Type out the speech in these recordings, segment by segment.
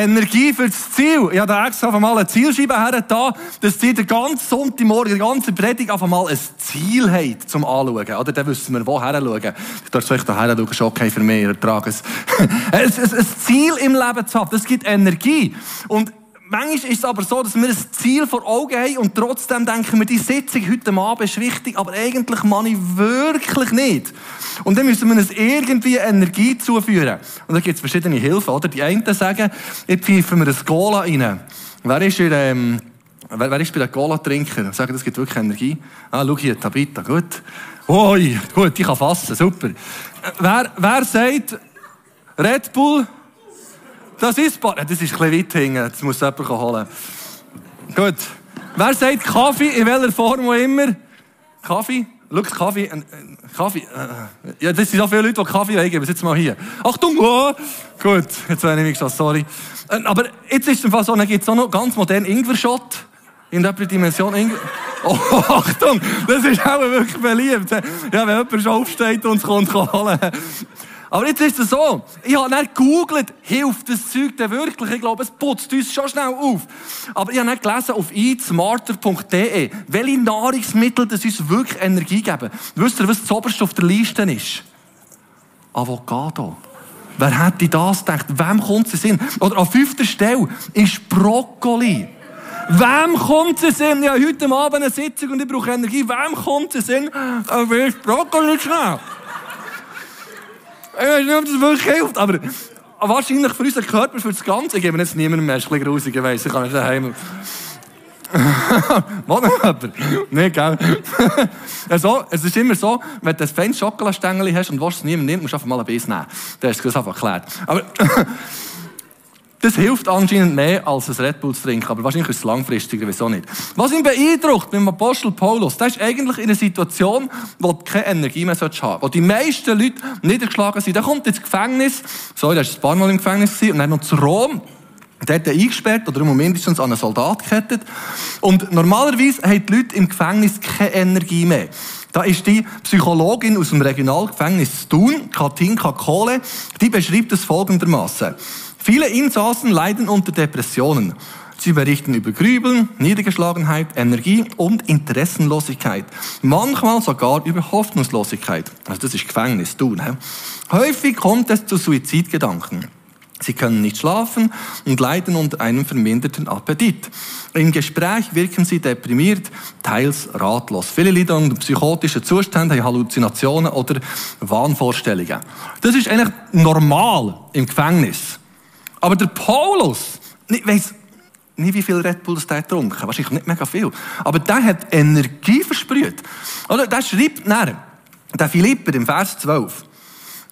Energie für das Ziel. Ich habe extra auf einmal eine Zielscheibe her, da, dass ihr den ganzen Sonntagmorgen, die ganze Predigt auf einmal ein Ziel habt zum Anschauen. Oder dann wissen wir, woher schauen. Ich darf euch da her schauen, ist okay für mich, ihr tragt es. ein, ein Ziel im Leben zu haben, das gibt Energie. Und manchmal ist es aber so, dass wir ein Ziel vor Augen haben und trotzdem denken wir, die Sitzung heute Abend ist wichtig, aber eigentlich meine ich wirklich nicht. Und dann müssen wir uns irgendwie Energie zuführen. Und da gibt es verschiedene Hilfen, oder? Die einen sagen, jetzt pfeifen wir ein Cola rein. Wer ist hier, ähm, wer, wer ist bei den Cola-Trinker? Sagen, das gibt wirklich Energie. Ah, schau hier, Tabita, gut. Oi, gut, ich kann fassen, super. Wer, wer sagt, Red Bull, das ist, das ist ein bisschen weit hinten, das muss jemand holen. Gut. Wer sagt Kaffee, in welcher Form auch immer? Kaffee? Schau, Kaffee, äh, Kaffee, äh, ja, das sind so viele Leute, die Kaffee weggeben. Jetzt mal hier. Achtung, oh. Gut, jetzt habe ich mich gesagt, sorry. Äh, aber jetzt ist es so, dann gibt es auch noch ganz modern Ingwer-Shot. In der Dimension Ingwer. Oh, Achtung, das ist auch wirklich beliebt. Ja, wenn jemand schon aufsteht und es kommt holen. Aber jetzt ist es so, ich habe nicht gegoogelt, hilft das Zeug denn wirklich? Ich glaube, es putzt uns schon schnell auf. Aber ich habe nicht gelesen auf eatsmarter.de, welche Nahrungsmittel das uns wirklich Energie geben. Wisst ihr, was das oberste auf der Liste ist? Avocado. Wer hätte das gedacht? Wem kommt es in Sinn? Oder an fünfter Stelle ist Brokkoli. Wem kommt es in? Ja, heute Abend eine Sitzung und ich brauche Energie. Wem kommt es in? Äh, wer ist Brokkoli schnell? Ich weiß nicht, ob das wirklich hilft, aber wahrscheinlich für unseren Körper, für das Ganze. Ich gebe jetzt niemandem mehr, ist ein bisschen grusig, ich weiss, ich kann nicht daheim. Mal jemand? Nicht, gell? also, es ist immer so, wenn du ein feines Schokoladenstängel hast und was es niemand nimmt, musst du einfach mal ein Biss nehmen. Das ist einfach geklärt. Aber das hilft anscheinend mehr als ein Red Bull zu trinken, aber wahrscheinlich ist es langfristiger, wieso nicht. Was ihn beeindruckt beim Apostel Paulus, der ist eigentlich in einer Situation, wo du keine Energie mehr haben solltest, wo die meisten Leute niedergeschlagen sind. Der kommt ins Gefängnis, sorry, der ist ein paar Mal im Gefängnis und dann noch zu Rom. Der hat ihn eingesperrt oder mindestens an einen Soldat gekettet. Und normalerweise haben die Leute im Gefängnis keine Energie mehr. Da ist die Psychologin aus dem Regionalgefängnis Thun, Katinka Kohle, die beschreibt es folgendermaßen. Viele Insassen leiden unter Depressionen. Sie berichten über Grübeln, Niedergeschlagenheit, Energie und Interessenlosigkeit. Manchmal sogar über Hoffnungslosigkeit. Also das ist Gefängnis tun. He? Häufig kommt es zu Suizidgedanken. Sie können nicht schlafen und leiden unter einem verminderten Appetit. Im Gespräch wirken sie deprimiert, teils ratlos. Viele leiden unter psychotischen Zuständen, haben Halluzinationen oder Wahnvorstellungen. Das ist eigentlich normal im Gefängnis. Aber der Paulus, ich weiss nicht, wie viel Red Bull der getrunken wahrscheinlich nicht mega viel, aber der hat Energie versprüht. Oder der schreibt nachher, der Philipper im Vers 12,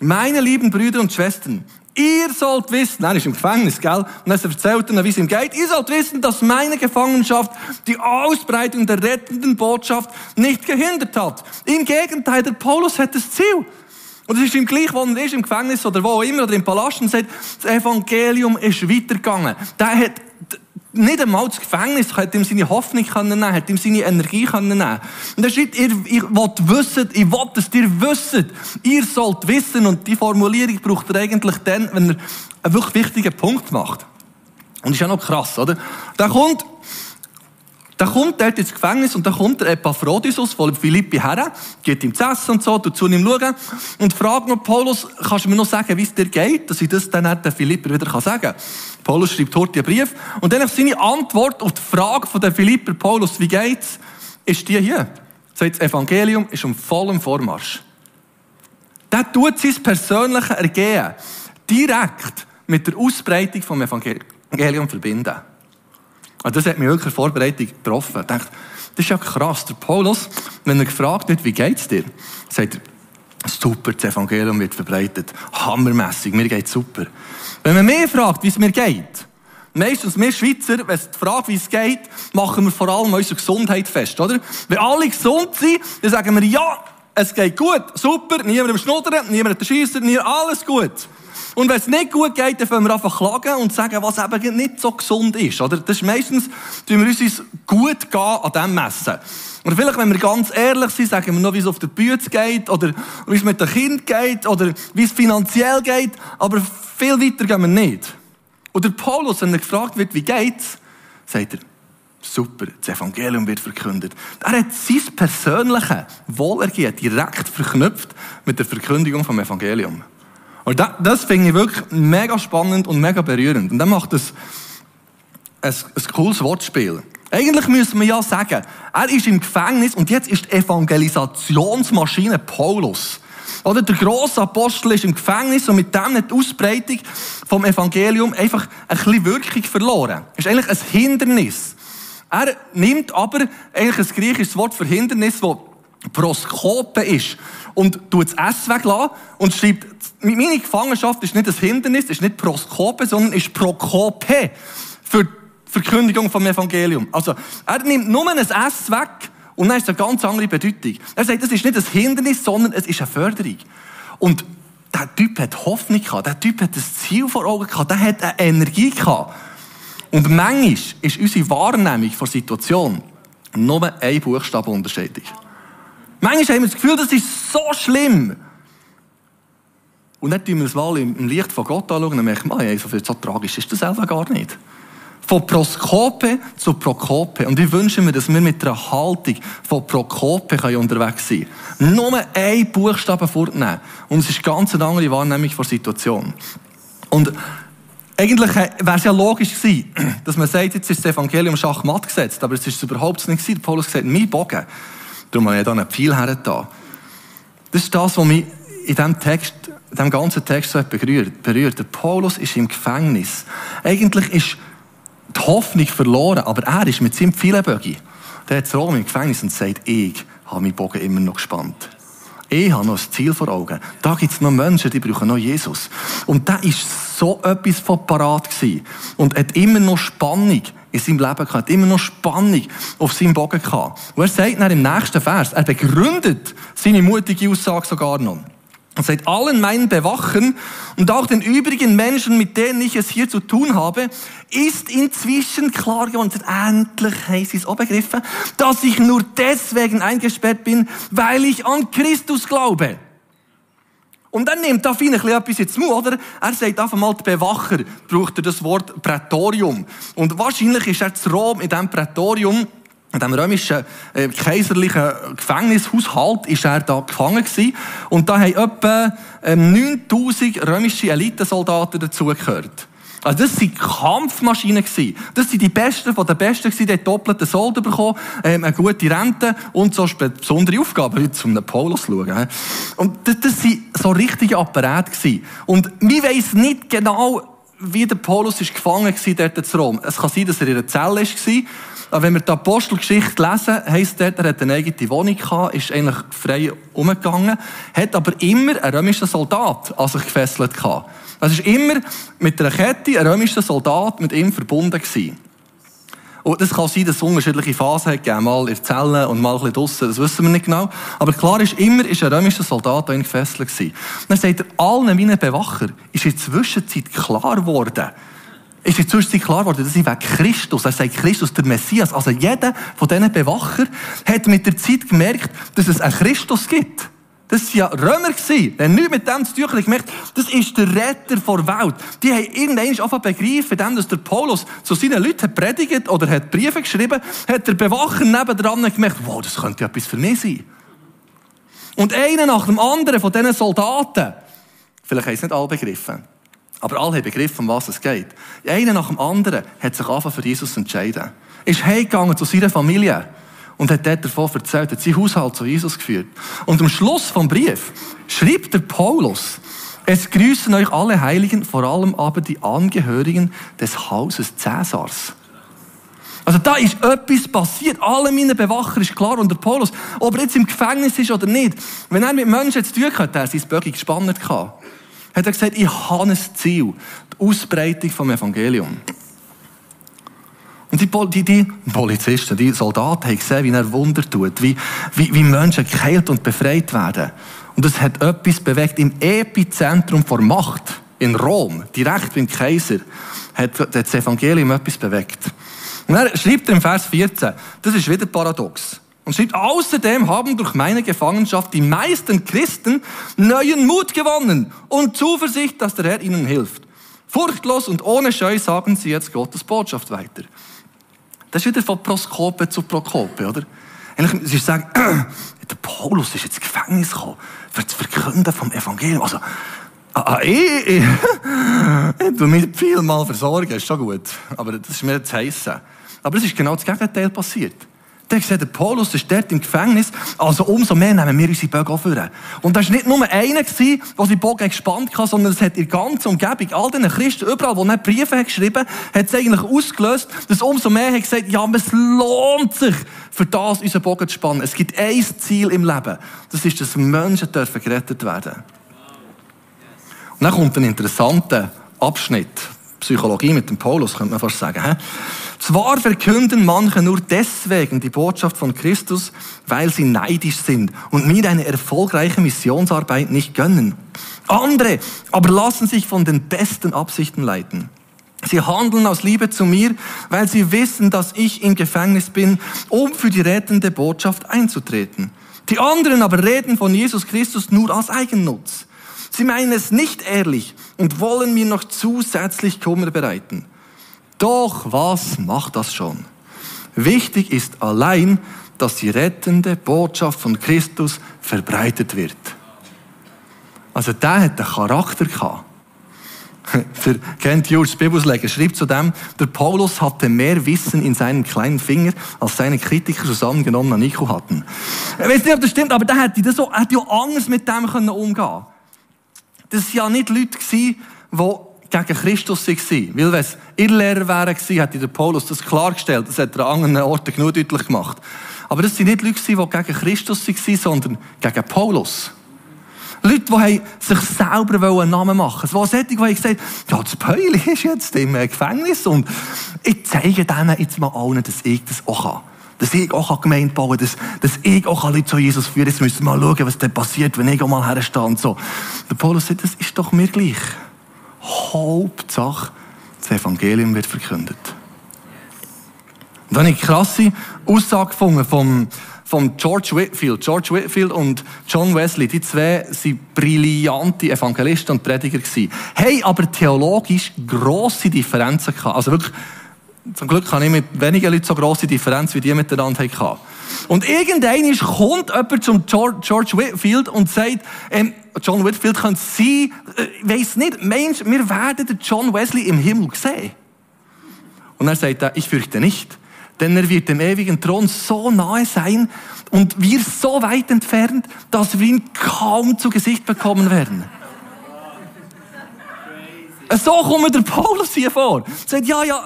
meine lieben Brüder und Schwestern, ihr sollt wissen, er ist im Gefängnis, gell? Und er erzählt dann, wie es ihm geht. Ihr sollt wissen, dass meine Gefangenschaft die Ausbreitung der rettenden Botschaft nicht gehindert hat. Im Gegenteil, der Paulus hat das Ziel. Und es ist ihm gleich, wo er ist, im Gefängnis oder wo immer, oder im Palast, und sagt, das Evangelium ist weitergegangen. Der hat nicht einmal das Gefängnis hat ihm seine Hoffnung können nehmen, hat ihm seine Energie können nehmen. Und er schreibt, ihr, ihr wollt wissen, ich will, dass ihr wisst. Ihr sollt wissen, und die Formulierung braucht er eigentlich dann, wenn er einen wirklich wichtigen Punkt macht. Und das ist ja noch krass, oder? Da kommt, da kommt er ins Gefängnis und da kommt der Epaphroditus von Philippi her, geht ihm zu essen und so, tut zu ihm schauen und fragt noch Paulus, kannst du mir noch sagen, wie es dir geht, dass ich das dann den Philipper wieder sagen kann. Paulus schreibt heute einen Brief und dann seine Antwort auf die Frage von den Philipper Paulus, wie geht's, ist die hier. Sagt, das Evangelium ist um vollem Vormarsch. Der tut sein persönliches Ergehen direkt mit der Ausbreitung vom Evangelium verbinden. Also das hat mich wirklich in Vorbereitung getroffen. Ich dachte, das ist ja krass. Der Paulus, wenn er gefragt wird, wie geht's dir, sagt er, super, das Evangelium wird verbreitet. Hammermässig, mir geht's super. Wenn man mehr fragt, wie es mir geht, meistens wir Schweizer, wenn es fragt, wie es geht, machen wir vor allem unsere Gesundheit fest, oder? Wenn alle gesund sind, dann sagen wir, ja, es geht gut, super, niemand im Schnuddern, niemand hat alles gut. Und wenn es nicht gut geht, dann fangen wir einfach klagen und sagen, was eben nicht so gesund ist. Oder? Das ist meistens, tun wir uns gut gehen an diesem Messen. Oder vielleicht, wenn wir ganz ehrlich sind, sagen wir noch, wie es auf der Bühne geht, oder wie es mit dem Kind geht, oder wie es finanziell geht, aber viel weiter gehen wir nicht. Und der Paulus, wenn er gefragt wird, wie geht's, sagt er, super, das Evangelium wird verkündet. Er hat sein persönliches Wohlergehen direkt verknüpft mit der Verkündigung vom Evangelium. Und das, das finde ich wirklich mega spannend und mega berührend. Und dann macht es ein, ein cooles Wortspiel. Eigentlich müssen wir ja sagen, er ist im Gefängnis und jetzt ist die Evangelisationsmaschine Paulus. Oder der grosse Apostel ist im Gefängnis und mit dem hat die Ausbreitung vom Evangelium einfach ein bisschen Wirkung verloren. Ist eigentlich ein Hindernis. Er nimmt aber eigentlich ein griechisches Wort für Hindernis, das Proskope ist und tut das S weglassen und schreibt, meine Gefangenschaft ist nicht ein Hindernis, ist nicht Proskope, sondern ist Prokope für die Verkündigung vom Evangelium. Also, er nimmt nur ein S weg und dann ist es eine ganz andere Bedeutung. Er sagt, das ist nicht ein Hindernis, sondern es ist eine Förderung. Und der Typ hat Hoffnung gehabt, der Typ hat ein Ziel vor Augen gehabt, der hat eine Energie gehabt. Und manchmal ist unsere Wahrnehmung der Situation nur ein Buchstabe unterschiedlich. Manchmal haben wir das Gefühl, das ist so schlimm. Und dann tun wir es mal im Licht von Gott anschauen und dann merken wir, hey, so, so tragisch ist das selber gar nicht. Von Proskope zu Prokope. Und ich wünsche mir, dass wir mit einer Haltung von Prokope unterwegs sein können. Nur ein Buchstaben vornehmen. Und es ist ganz eine andere Wahrnehmung der Situation. Und eigentlich wäre es ja logisch gewesen, dass man sagt, jetzt ist das Evangelium schachmatt gesetzt, aber es ist überhaupt nicht gewesen. Paulus gesagt, mein Bogen. Darum habe ich da einen Pfeil hergetan. Das ist das, was mich in diesem Text, in diesem ganzen Text so berührt. berührt. Der Paulus ist im Gefängnis. Eigentlich ist die Hoffnung verloren, aber er ist mit seinem Pfeilenbögi. Der hat Rom im Gefängnis und sagt, ich habe meinen Bogen immer noch gespannt. Ich habe noch ein Ziel vor Augen. Da gibt es noch Menschen, die brauchen noch Jesus. Und da ist so etwas von parat gewesen. Und hat immer noch Spannung in seinem Leben gehabt, hat immer noch Spannung auf seinem Bogen gehabt. Und er sagt dann im nächsten Vers, er begründet seine mutige Aussage sogar noch. Seit allen meinen Bewachern und auch den übrigen Menschen, mit denen ich es hier zu tun habe, ist inzwischen klar geworden, endlich haben sie es auch begriffen, dass ich nur deswegen eingesperrt bin, weil ich an Christus glaube. Und dann nimmt da fein ein etwas jetzt Mut, oder? Er sagt einfach mal, der Bewacher braucht er das Wort Prätorium. Und wahrscheinlich ist er zu Rom in diesem Prätorium in dem römischen äh, kaiserlichen Gefängnishaushalt ist er da gefangen gewesen. Und da haben etwa ähm, 9000 römische Elitesoldaten dazugehört. Also das waren Kampfmaschinen. Gewesen. Das sind die Besten von den Besten, die haben doppelten Sold bekommen, ähm, eine gute Rente und so besondere Aufgaben, wie zum Paulus schauen. Und das, das waren so richtige Apparate. Gewesen. Und man weiss nicht genau, wie der Paulus ist gefangen war dort in Rom. Es kann sein, dass er in einer Zelle war aber wenn wir die Apostelgeschichte lesen, heisst dort, er hat eine eigene Wohnung gehabt, ist eigentlich frei umgegangen, hat aber immer einen römischen Soldat an sich gefesselt gehabt. Das ist immer mit einer Kette ein römischer Soldat mit ihm verbunden gewesen. Und das kann sein, dass es unterschiedliche Phasen gegeben, mal in der Zelle und mal ein bisschen draussen, das wissen wir nicht genau. Aber klar ist, immer ist ein römischer Soldat an ihn gefesselt gewesen. Und dann sagt er, allen meinen Bewacher ist in der Zwischenzeit klar geworden, ist in der klar geworden, dass ich wegen Christus, er sagt Christus, der Messias, also jeder von diesen Bewacher hat mit der Zeit gemerkt, dass es einen Christus gibt. Das waren ja Römer. Die haben nichts mit dem zu tun. Ich gemerkt, das ist der Retter der Welt. Die haben irgendwann angefangen begreifen, dass der Paulus zu seinen Leuten predigt oder hat Briefe geschrieben, hat der Bewacher nebendran gemerkt, wow, das könnte ja etwas für mich sein. Und einer nach dem anderen von diesen Soldaten, vielleicht haben sie es nicht alle begriffen, aber alle haben begriffen, um was es geht. Einer nach dem anderen hat sich einfach für Jesus entschieden. Ist heimgegangen zu seiner Familie und hat dort davon erzählt, hat sein Haushalt zu Jesus geführt. Und am Schluss vom Brief schreibt der Paulus, es grüßen euch alle Heiligen, vor allem aber die Angehörigen des Hauses Cäsars. Also da ist etwas passiert. Alle meine Bewacher ist klar. Und der Paulus, ob er jetzt im Gefängnis ist oder nicht, wenn er mit Menschen zu tun hat, hat er sein Böcki gespannt hat er gesagt, ich habe ein Ziel. Die Ausbreitung vom Evangelium. Und die, die, die, Polizisten, die Soldaten haben gesehen, wie er Wunder tut, wie, wie, wie Menschen geheilt und befreit werden. Und es hat etwas bewegt im Epizentrum der Macht in Rom, direkt beim Kaiser, hat das Evangelium etwas bewegt. Und er schreibt im Vers 14, das ist wieder paradox. Und schreibt, außerdem haben durch meine Gefangenschaft die meisten Christen neuen Mut gewonnen und Zuversicht, dass der Herr ihnen hilft. Furchtlos und ohne Scheu sagen sie jetzt Gottes Botschaft weiter. Das ist wieder von Proskope zu Prokope, oder? Sie sagen, der Paulus ist ins Gefängnis gekommen, für das Verkünden vom Evangelium. Also, ah, ah ich, ich, ich tue mich viel mal versorgen, ist schon gut. Aber das ist mir zu heissen. Aber es ist genau das Gegenteil passiert. Der gesagt, der Paulus ist dort im Gefängnis, also umso mehr nehmen wir unsere Bögen vor. Und das war nicht nur einer, der seine Bögen gespannt hat, sondern es hat in der ganzen Umgebung, all den Christen, überall, wo er Briefe geschrieben hat, es eigentlich ausgelöst, dass umso mehr hat gesagt, ja, es lohnt sich, für das unseren Bogen zu spannen. Es gibt ein Ziel im Leben. Das ist, dass Menschen dürfen gerettet werden. Und dann kommt ein interessanter Abschnitt. Psychologie mit dem Paulus, könnte man fast sagen. Zwar verkünden manche nur deswegen die Botschaft von Christus, weil sie neidisch sind und mir eine erfolgreiche Missionsarbeit nicht gönnen. Andere aber lassen sich von den besten Absichten leiten. Sie handeln aus Liebe zu mir, weil sie wissen, dass ich im Gefängnis bin, um für die rettende Botschaft einzutreten. Die anderen aber reden von Jesus Christus nur als Eigennutz. Sie meinen es nicht ehrlich und wollen mir noch zusätzlich Kummer bereiten. Doch was macht das schon? Wichtig ist allein, dass die rettende Botschaft von Christus verbreitet wird. Also der hat den Charakter gehabt. Der kennt Jules Bibelsleger, schreibt zu dem, der Paulus hatte mehr Wissen in seinem kleinen Finger, als seine Kritiker zusammengenommen an Nico hatten. Ich weiß nicht, ob das stimmt, aber der hätte, das so, hätte ja anders mit dem umgehen können. Das waren ja nicht Leute, die gegen Christus waren. Weil wenn es ihr Lehrer wären gewesen, hätte der Paulus das klargestellt. Das hat er an anderen Orten genug deutlich gemacht. Aber das waren nicht Leute, die gegen Christus waren, sondern gegen Paulus. Leute, die sich selber einen Namen machen wollten. Es waren solche, die haben gesagt ja, das Päuli ist jetzt im Gefängnis und ich zeige denen jetzt mal allen, dass ich das auch kann. Dass ich auch Gemeinde bauen kann, dass, dass ich auch Leute zu Jesus führen Jetzt müssen wir mal schauen, was dann passiert, wenn ich auch mal herstehe und so. Der Paulus sagt, das ist doch mir gleich. Hauptsache, das Evangelium wird verkündet. Und dann habe ich eine krasse Aussage gefunden vom, vom George Whitfield. George Whitfield und John Wesley, die zwei sind brillante Evangelisten und Prediger gewesen. Haben aber theologisch grosse Differenzen gehabt. Also wirklich, zum Glück habe ich mit wenigen Leuten so grosse Differenzen wie die miteinander hatten. Und irgendwann kommt jemand zum George Whitfield und sagt, ähm, John Whitfield könnte sein, äh, ich weiss nicht, Mensch, wir werden den John Wesley im Himmel sehen. Und er sagt, ich fürchte nicht, denn er wird dem ewigen Thron so nahe sein und wir so weit entfernt, dass wir ihn kaum zu Gesicht bekommen werden. So kommt der Paulus hier vor. Er sagt, ja, ja,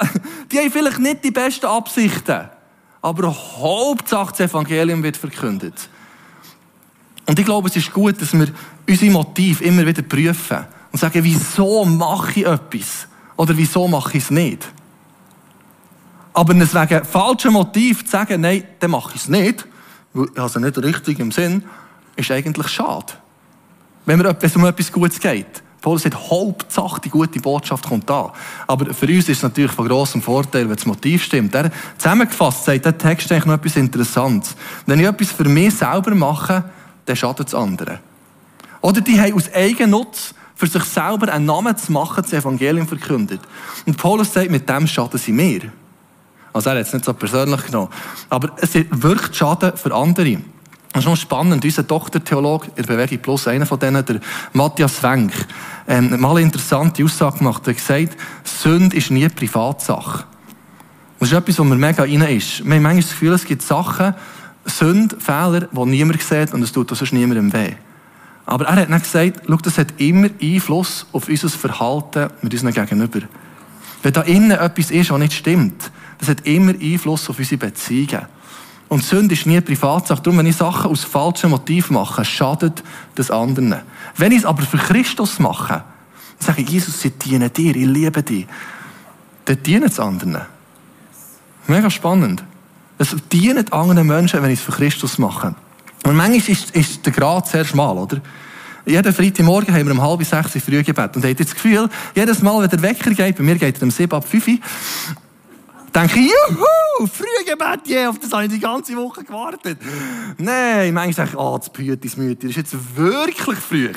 die haben vielleicht nicht die besten Absichten aber Hauptsache das Evangelium wird verkündet. Und ich glaube, es ist gut, dass wir unsere Motive immer wieder prüfen und sagen, wieso mache ich etwas? Oder wieso mache ich es nicht? Aber es wegen Motiv zu sagen, nein, dann mache ich es nicht, also nicht richtig im Sinn, ist eigentlich schade. Wenn es um etwas Gutes geht. Paulus sagt, Hauptsache die gute Botschaft kommt da. Aber für uns ist es natürlich von grossem Vorteil, wenn das Motiv stimmt. Zusammengefasst sagt der Text eigentlich noch etwas Interessantes. Wenn ich etwas für mich selber mache, dann schadet es anderen. Oder die haben aus Eigennutz für sich selber einen Namen zu machen, das Evangelium verkündet. Und Paulus sagt, mit dem schaden sie mir. Also er hat es nicht so persönlich genommen. Aber es wirkt Schaden für andere. Das ist noch spannend. Unser Doktortheologe in Bewegung Plus, einer von denen, der Matthias Wenk, ähm, mal eine interessante Aussage gemacht. Er hat gesagt, Sünde ist nie Privatsache. Das ist etwas, was mir mega rein ist. Wir haben manchmal das Gefühl, es gibt Sachen, Sünde, Fehler, die niemand sieht und es tut sonst niemandem weh. Aber er hat dann gesagt, schau, das hat immer Einfluss auf unser Verhalten mit unseren Gegenüber. Wenn da innen etwas ist, was nicht stimmt, das hat immer Einfluss auf unsere Beziehungen. Und Sünde ist nie Privatsache. Darum, wenn ich Sachen aus falschem Motiv mache, schadet das anderen. Wenn ich es aber für Christus mache, dann sage ich, Jesus, ich diene dir, ich liebe dich, dann dienen es anderen. Mega spannend. Es dient anderen Menschen, wenn ich es für Christus mache. Und manchmal ist, ist der Grad sehr schmal, oder? Jeden Freitagmorgen haben wir um halb sechs früh gebet. Und habt das Gefühl, jedes Mal, wenn der Wecker geht, bei mir geht er um sieben ab fünf, denke ich, juhu, Frühgebet, yeah, auf das habe ich die ganze Woche gewartet. Nein, manchmal sage ich, ah, oh, das Pütis das ist jetzt wirklich früh.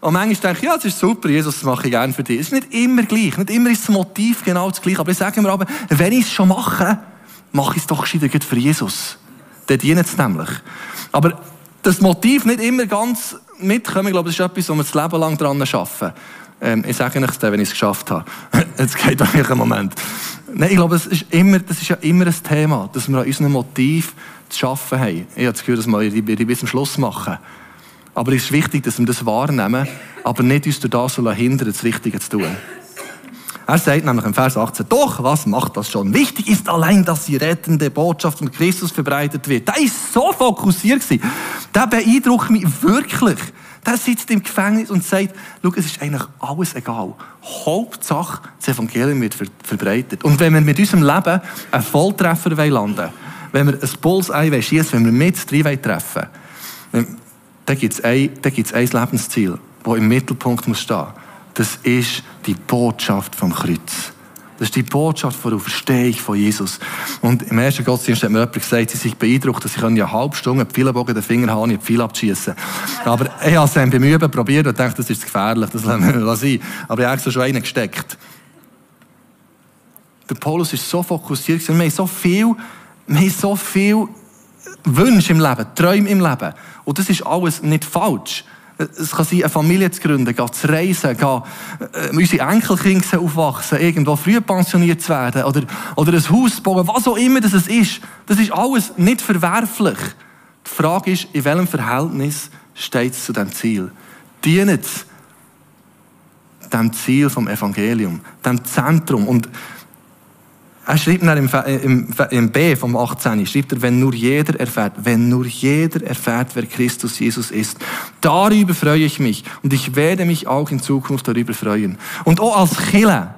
Und manchmal denke ich, ja, das ist super, Jesus, das mache ich gerne für dich. Es ist nicht immer gleich, nicht immer ist das Motiv genau das gleiche. Aber ich sage mir aber, wenn ich es schon mache, mache ich es doch gescheiter für Jesus. Der dient es nämlich. Aber das Motiv nicht immer ganz mitkommen, ich glaube, das ist etwas, wo wir das Leben lang daran arbeiten. Ähm, ich sage euch das, wenn ich es geschafft habe. Jetzt geht doch ein Moment. Nein, ich glaube, das ist, immer, das ist ja immer ein Thema, dass wir an unserem Motiv zu arbeiten haben. Ich habe das Gefühl, dass wir die bis zum Schluss machen. Aber es ist wichtig, dass wir das wahrnehmen, aber nicht uns durch das hindern, das Richtige zu tun. Er sagt nämlich im Vers 18, doch, was macht das schon? Wichtig ist allein, dass die rettende Botschaft von Christus verbreitet wird. Der ist so fokussiert gewesen. Der beeindruckt mich wirklich. Der sitzt im Gefängnis und sagt, schau, es ist eigentlich alles egal. Hauptsache, das Evangelium wird verbreitet. Und wenn wir mit unserem Leben einen Volltreffer landen wollen, wenn wir ein Bullseye schießen wenn wir mit drei treffen dann gibt es ein, ein Lebensziel, das im Mittelpunkt muss stehen muss. Das ist die Botschaft vom Kreuz. Das ist die Botschaft von der Auferstehung von Jesus. Und im ersten Gottesdienst hat mir jemand gesagt, sie sich beeindruckt, dass ich eine halbe Stunde mit Pfeilenbogen den Finger habe und die Pfeil abschießen. Aber ich habe es dann beim Üben probiert und dachte, das ist gefährlich, das lassen wir sein. Aber ich habe extra schon einen gesteckt. Der Paulus ist so fokussiert, wir haben so viel, wir haben so viel Wünsche im Leben, Träume im Leben. Und das ist alles nicht falsch. Es kann sein, eine Familie zu gründen, zu reisen, gehen, äh, unsere Enkelkinder aufwachsen, irgendwo früh pensioniert zu werden oder, oder ein Haus zu bauen, was auch immer das ist. Das ist alles nicht verwerflich. Die Frage ist, in welchem Verhältnis steht es zu diesem Ziel? Dient es dem Ziel vom Evangelium, dem Zentrum? Und er schreibt dann im, im, im B vom 18, schreibt er, wenn nur jeder erfährt, wenn nur jeder erfährt, wer Christus Jesus ist, darüber freue ich mich und ich werde mich auch in Zukunft darüber freuen. Und auch als Killer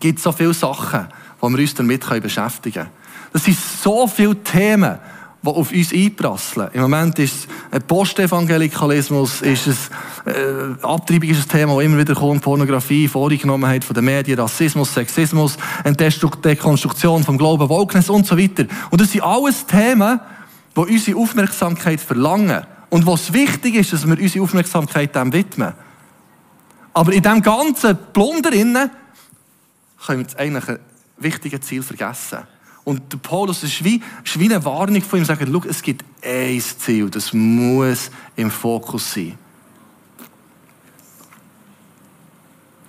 gibt es so viele Sachen, wo wir uns damit beschäftigen können. Das sind so viele Themen, die auf uns einprasseln. Im Moment ist es Postevangelikalismus, ist es, äh, Abtreibung ist ein Thema, das immer wieder kommt, Pornografie, Vorgenommenheit von den Medien, Rassismus, Sexismus, Dekonstruktion vom Glauben, Wokeness und so weiter. Und das sind alles Themen, die unsere Aufmerksamkeit verlangen. Und was wichtig ist, dass wir unsere Aufmerksamkeit dem widmen. Aber in diesem ganzen Plunder können wir das eigentliche wichtige Ziel vergessen. Und der Paulus ist wie, ist wie eine Warnung von ihm, schau, es gibt ein Ziel, das muss im Fokus sein.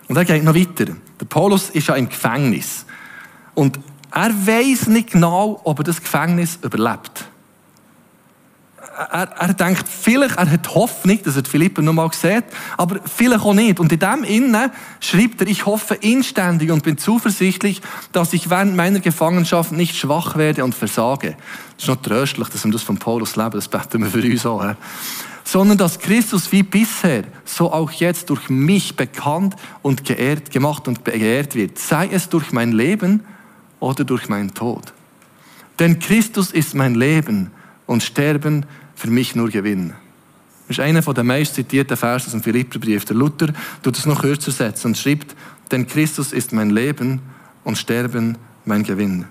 Und er geht noch weiter. Der Paulus ist ja im Gefängnis. Und er weiß nicht genau, ob er das Gefängnis überlebt er, er denkt, vielleicht, er hat Hoffnung, dass er Philippe noch mal sieht, aber vielleicht auch nicht. Und in dem Innen schreibt er, ich hoffe inständig und bin zuversichtlich, dass ich während meiner Gefangenschaft nicht schwach werde und versage. Das ist noch tröstlich, dass wir das von Paulus leben, das beten wir für uns auch. He? Sondern dass Christus wie bisher, so auch jetzt durch mich bekannt und geehrt, gemacht und geehrt wird. Sei es durch mein Leben oder durch meinen Tod. Denn Christus ist mein Leben und Sterben für mich nur Gewinn. Das ist einer der meist zitierten Verse aus dem Philipperbrief. Der Luther tut es noch kürzer setzen und schreibt, denn Christus ist mein Leben und Sterben mein Gewinn.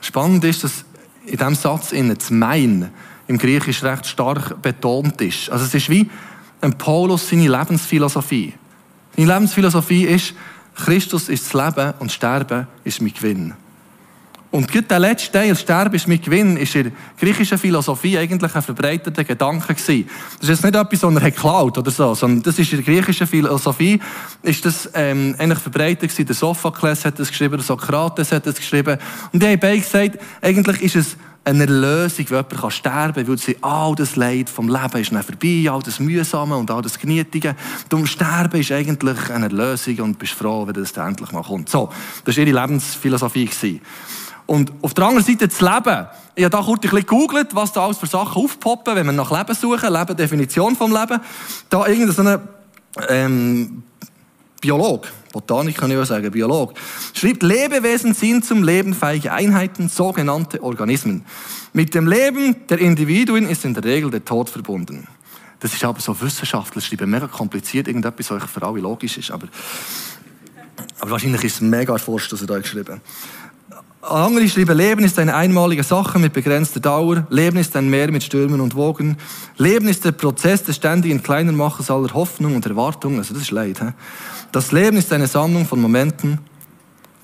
Spannend ist, dass in diesem Satz das Mein im Griechisch recht stark betont ist. Also es ist wie ein Paulus seine Lebensphilosophie. Seine Lebensphilosophie ist, Christus ist das Leben und Sterben ist mein Gewinn. Und gerade der letzte Teil, Sterben ist mit Gewinn, ist in der griechischen Philosophie eigentlich ein verbreiteter Gedanke gewesen. Das ist jetzt nicht etwas, was er geklaut oder so, sondern das ist in der griechischen Philosophie, ist das, ähm, eigentlich verbreitet gewesen. Der Sophokles hat das geschrieben, der Sokrates hat das geschrieben. Und die haben beide gesagt, eigentlich ist es eine Erlösung, wenn jemand sterben kann, weil sie all das Leid vom Leben ist dann vorbei, all das Mühsame und all das Genietige. Darum Sterben ist eigentlich eine Erlösung und bist froh, wenn das endlich mal kommt. So, das war ihre Lebensphilosophie. Gewesen. Und auf der anderen Seite das Leben. Ich habe da kurz ein bisschen gegoogelt, was da alles für Sachen aufpoppen, wenn wir nach Leben suchen. Leben, Definition vom Leben. Da irgendein so ein ähm, Biolog, Botanik kann ich auch sagen, Biolog, schreibt, Lebewesen sind zum Leben fähige Einheiten, sogenannte Organismen. Mit dem Leben der Individuen ist in der Regel der Tod verbunden. Das ist aber so Wissenschaftler, schreiben mega kompliziert, irgendetwas, was für alle logisch ist, aber, aber wahrscheinlich ist es mega erforscht, was er da geschrieben Andere schreiben, Leben ist eine einmalige Sache mit begrenzter Dauer. Leben ist ein Meer mit Stürmen und Wogen. Leben ist der Prozess des ständigen Kleinermachens aller Hoffnung und Erwartung. Also das ist leid. He? Das Leben ist eine Sammlung von Momenten.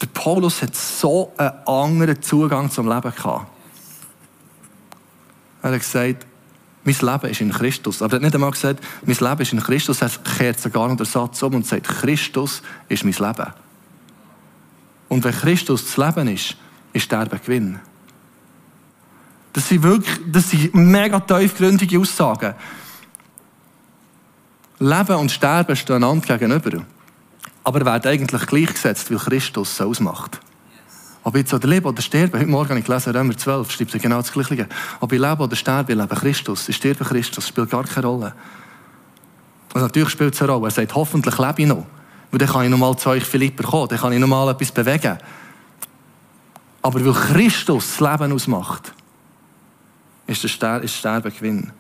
Der Paulus hat so einen anderen Zugang zum Leben gehabt. Er hat gesagt, mein Leben ist in Christus. Aber er hat nicht einmal gesagt, mein Leben ist in Christus. Er kehrt sogar noch den Satz um und sagt, Christus ist mein Leben. Und wenn Christus das Leben ist, ist Sterben Gewinn. Das sind wirklich, das sind mega tiefgründige Aussagen. Leben und Sterben stehen einander gegenüber. Aber werden eigentlich gleichgesetzt, weil Christus so ausmacht. Ob ich jetzt oder lebe oder sterbe, heute Morgen habe ich gelesen, Römer 12, schreibt genau das Gleiche. Ob ich lebe oder sterbe, ich lebe Christus. Ich sterbe Christus, spielt gar keine Rolle. Also natürlich spielt es eine Rolle. Er sagt, hoffentlich lebe ich noch. Weil dann kann ich noch mal zu euch Philipper kommen, dann kann ich noch mal etwas bewegen. Aber weil Christus das Leben ausmacht, ist der Sterben Gewinn.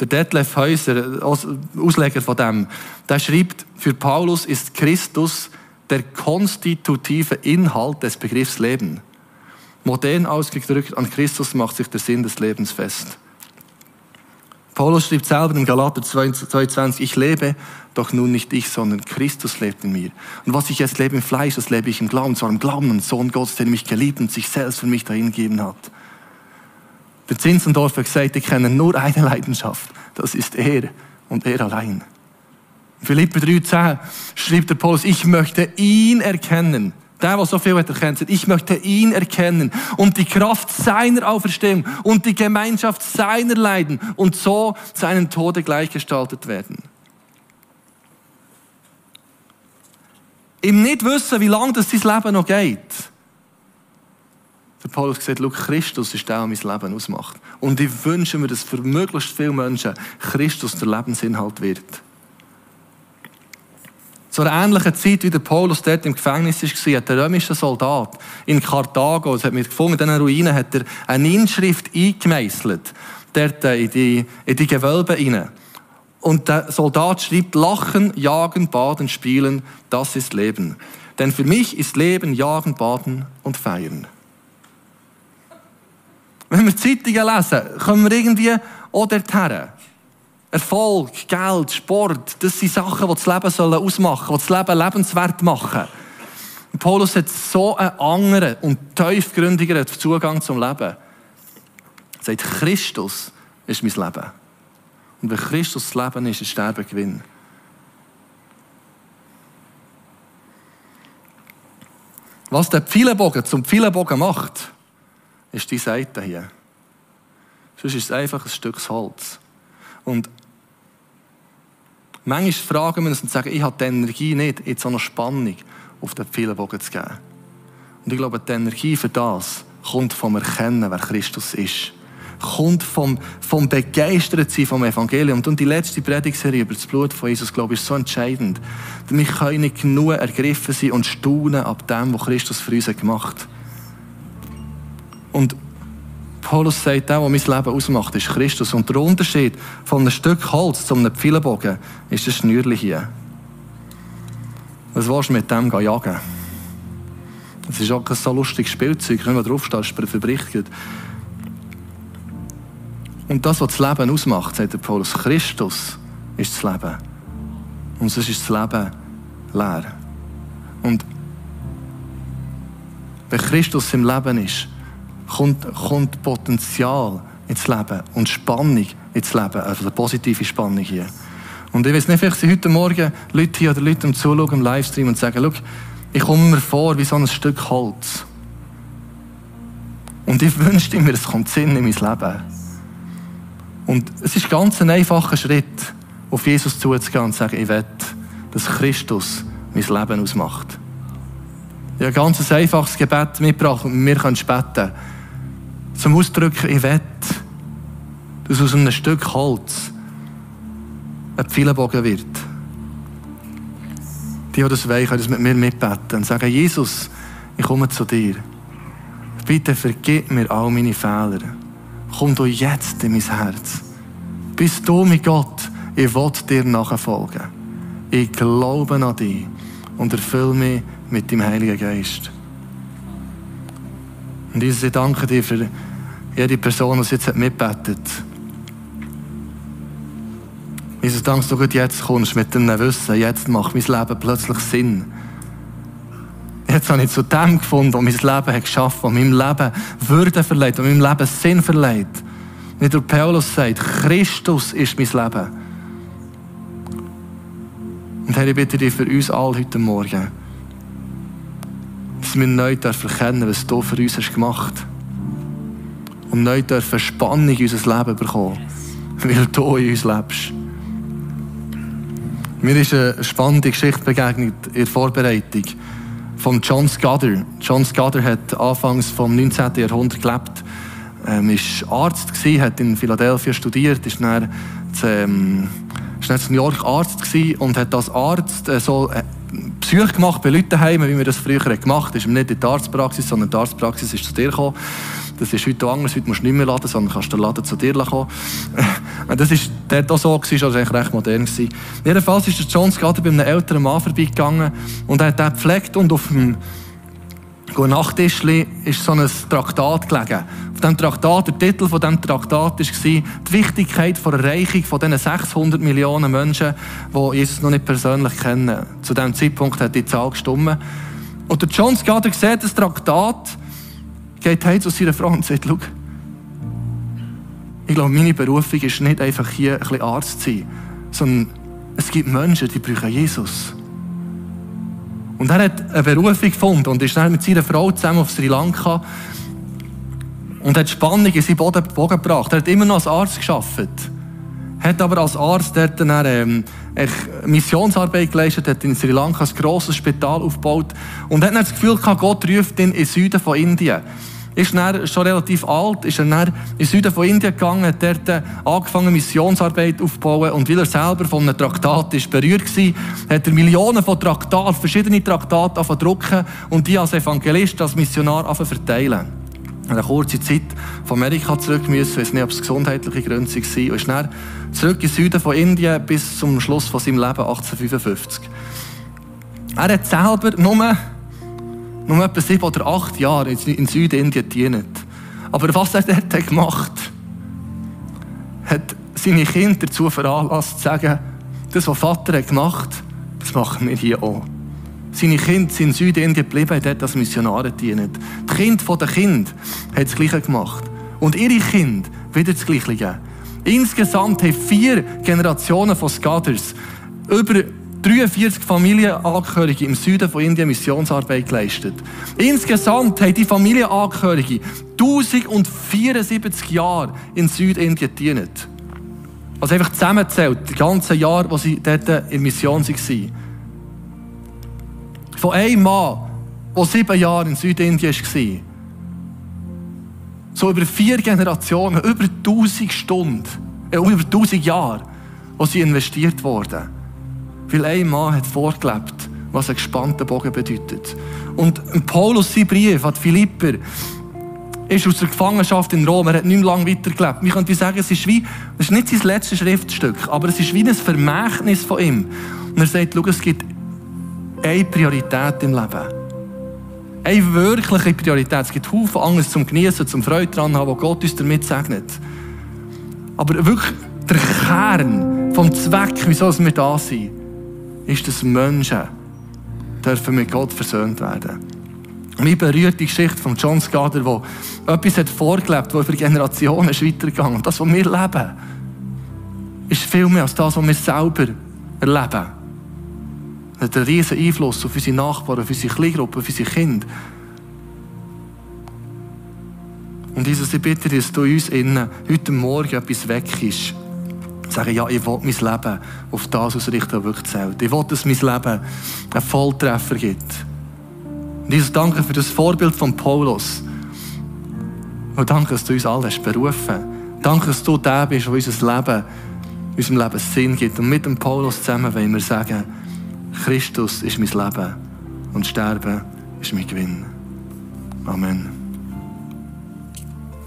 Der Detlef Häuser, Ausleger von dem, der schreibt, für Paulus ist Christus der konstitutive Inhalt des Begriffs Leben. Modern ausgedrückt, an Christus macht sich der Sinn des Lebens fest. Paulus schreibt selber in Galater 22, ich lebe, doch nun nicht ich, sondern Christus lebt in mir. Und was ich jetzt lebe im Fleisch, das lebe ich im Glauben, zwar im Glauben an Sohn Gottes, der mich geliebt und sich selbst für mich dahingegeben hat. Der Zinzendorf hat gesagt, ich kenne nur eine Leidenschaft. Das ist er und er allein. Philippe 3,10 schreibt der Paulus, ich möchte ihn erkennen. Der, der so viel hat erkennt, ich möchte ihn erkennen und die Kraft seiner Auferstehung und die Gemeinschaft seiner Leiden und so seinen Tode gleichgestaltet werden. Im nicht wissen, wie lange das sein Leben noch geht. Der Paulus gesagt, schau, Christus ist der, der mein Leben ausmacht. Und ich wünsche mir, dass für möglichst viele Menschen Christus der Lebensinhalt wird. Zu einer ähnlichen Zeit, wie der Paulus dort im Gefängnis war, hat der römische Soldat in Karthago, das hat mir gefunden, in diesen Ruinen, hat er eine Inschrift eingemeißelt, dort in die, in die Gewölbe hinein. Und der Soldat schreibt, Lachen, Jagen, Baden, Spielen, das ist Leben. Denn für mich ist Leben Jagen, Baden und Feiern. Wenn wir Zeitungen lesen, kommen wir irgendwie auch dorthin. Erfolg, Geld, Sport, das sind Sachen, die das Leben ausmachen sollen, die das Leben lebenswert machen. Und Paulus hat so einen anderen und tiefgründigeren Zugang zum Leben. Er sagt, Christus ist mein Leben. Und wenn Christus das Leben ist, ist Sterben Gewinn. Was der Pfeilenbogen zum Pfeilenbogen macht, ist die Seite hier. Sonst ist es einfach ein Stück Holz. Und manchmal fragen wir uns und sagen, ich habe die Energie nicht, jetzt so eine Spannung auf den Pfeilenbogen zu geben. Und ich glaube, die Energie für das kommt vom Erkennen, wer Christus ist. Kommt vom, vom Begeistertsein vom Evangelium. Und die letzte Predigserie über das Blut von Jesus, glaube ich, ist so entscheidend. Wir können nicht genug ergriffen sein und staunen ab dem, was Christus für uns gemacht hat. Und Paulus sagt, der, der mein Leben ausmacht, ist Christus. Und der Unterschied von einem Stück Holz zu einem Pfeilenbogen ist das Schnürli hier. Was willst du mit dem jagen? Das ist auch kein so lustiges Spielzeug, wenn man draufsteht, verbrichtet. Und das, was das Leben ausmacht, sagt der Paulus, Christus ist das Leben. Und sonst ist das Leben leer. Und wenn Christus im Leben ist, kommt, kommt Potenzial ins Leben und Spannung ins Leben, also eine positive Spannung hier. Und ich weiß nicht, vielleicht sind heute Morgen Leute hier oder Leute im Zuschauen im Livestream und sagen, ich komme mir vor wie so ein Stück Holz. Und ich wünschte mir, es kommt Sinn in mein Leben. Und es ist ganz ein einfacher Schritt, auf Jesus zuzugehen und zu sagen, ich will, dass Christus mein Leben ausmacht. Ich habe ein ganz einfaches Gebet mitgebracht und wir können beten zum Ausdrücken, ich will, dass aus einem Stück Holz ein Pfeilenbogen wird. Die, die das wollen, können das mit mir mitbeten und sagen, Jesus, ich komme zu dir. Bitte vergib mir all meine Fehler. Komm du jetzt in mein Herz. Bist du mit Gott, ich will dir nachfolgen. Ich glaube an dich und erfülle mich mit dem Heiligen Geist. Und Jesus, ich danke dir für jede Person, die jetzt mitbetet. Jesus, danke, dass du gut jetzt kommst mit dem Wissen, jetzt macht mein Leben plötzlich Sinn. Jetzt habe ich zu dem gefunden, was mein Leben hat geschaffen, was meinem Leben Würde verleiht, was meinem Leben Sinn verleiht. Wie der Paulus sagt, Christus ist mein Leben. Und Herr, ich bitte dich für uns alle heute Morgen, dass wir neu dürfen erkennen, was du für uns hast gemacht Und neu dürfen Spannung in unser Leben bekommen, weil du in uns lebst. Mir ist eine spannende Geschichte begegnet in der Vorbereitung von John Scudder. John Scudder hat anfangs vom 19. Jahrhundert gelebt, ähm, ist Arzt gewesen, hat in Philadelphia studiert, ist dann zu, ähm, New York Arzt gewesen und hat als Arzt äh, so äh, Psych gemacht bei Leuten heim, wie wir das früher gemacht haben. Ist nicht in die Arztpraxis, sondern die Arztpraxis ist zu dir gekommen. Das ist heute anders. Heute musst du nicht mehr laden, sondern kannst den Laden zu dir kommen. Das ist dort auch so, gewesen, also eigentlich recht modern. Gewesen. Jedenfalls ist der John gerade bei einem älteren Mann vorbeigegangen und er hat den gepflegt und auf dem Nachttischli ist so ein Traktat gelegen. Auf diesem Traktat, der Titel von diesem Traktat war die Wichtigkeit der Erreichung von diesen 600 Millionen Menschen, die Jesus noch nicht persönlich kennen. Zu diesem Zeitpunkt hat die Zahl gestimmt. Und der John Scudder sieht das Traktat geht heim zu seiner Frau und sagt, schau, ich glaube, meine Berufung ist nicht einfach hier ein bisschen Arzt zu sein, sondern es gibt Menschen, die brauchen Jesus. Und er hat eine Berufung gefunden und ist dann mit seiner Frau zusammen auf Sri Lanka und hat Spannung in seinen Boden, Boden gebracht. Er hat immer noch als Arzt geschafft. Hat aber als Arzt dort dann, ähm, Missionsarbeit geleistet, hat in Sri Lanka ein grosses Spital aufgebaut und hat dann das Gefühl gehabt, Gott ruft ihn in den Süden von Indien. Ist dann schon relativ alt, ist er dann in den Süden von Indien gegangen, hat dort angefangen Missionsarbeit aufzubauen. Und weil er selber von einem Traktat ist berührt war, hat er Millionen von Traktaten, verschiedene Traktate drucken und die als Evangelist, als Missionar verteilen. Eine kurze Zeit von Amerika zurück müssen, weiß nicht, ob es gesundheitliche Gründe waren, und ist dann zurück in den Süden von Indien bis zum Schluss von seinem Leben 1855. Er hat selber nur, nur etwa sieben oder acht Jahre in Südindien gedient. Aber was er dort gemacht hat, hat seine Kinder dazu veranlasst, zu sagen, das, was Vater gemacht hat, das machen wir hier auch. Seine Kinder sind in Südindien geblieben dort als Missionare dienen. Die Kinder der Kind haben das Gleiche gemacht. Und ihre Kinder wieder das Gleiche. Insgesamt haben vier Generationen von Scuders über 43 Familienangehörige im Süden von Indien Missionsarbeit geleistet. Insgesamt haben die Familienangehörige 1074 Jahre in Südindien gedient. Also einfach zusammenzählt, die ganzen Jahre, wo sie dort in Mission waren. Von einem Mann, der sieben Jahre in Südindien war. So über vier Generationen, über 1000 Stunden, äh, über 1000 Jahre, wo sie investiert wurden. Weil ein Mann hat vorgelebt, was ein gespannter Bogen bedeutet. Und Paulus, sein Brief an Philipper, ist aus der Gefangenschaft in Rom. Er hat nicht mehr lange weitergelebt. Man könnte sagen, es ist wie, es ist nicht sein letztes Schriftstück, aber es ist wie ein Vermächtnis von ihm. Und er sagt, schau, es gibt eine Priorität im Leben. Eine wirkliche Priorität. Es gibt Haufen anderes zum Genießen, zum Freude daran haben, wo Gott uns damit segnet. Aber wirklich der Kern vom Zweck, wieso wir da sind, ist, dass Menschen dürfen mit Gott versöhnt werden. Mich berührt die Geschichte von John Scudder, der etwas hat vorgelebt, das über Generationen ist weitergegangen. Und das, was wir leben, ist viel mehr als das, was wir selber erleben hat einen riesen Einfluss auf unsere Nachbarn, auf unsere Kleingruppe, auf unsere Kinder. Und Jesus, ich bitte dich, dass du uns innen heute Morgen etwas weckst. Sagen, ja, ich will mein Leben auf das ausrichten, was wirklich zählt. Ich will, dass mein Leben einen Volltreffer gibt. Und Jesus, danke für das Vorbild von Paulus. Und danke, dass du uns alle hast berufen. Danke, dass du der bist, der unser Leben, unserem Leben Sinn gibt. Und mit dem Paulus zusammen wollen wir sagen, Christus ist mein Leben und Sterben ist mein Gewinn. Amen.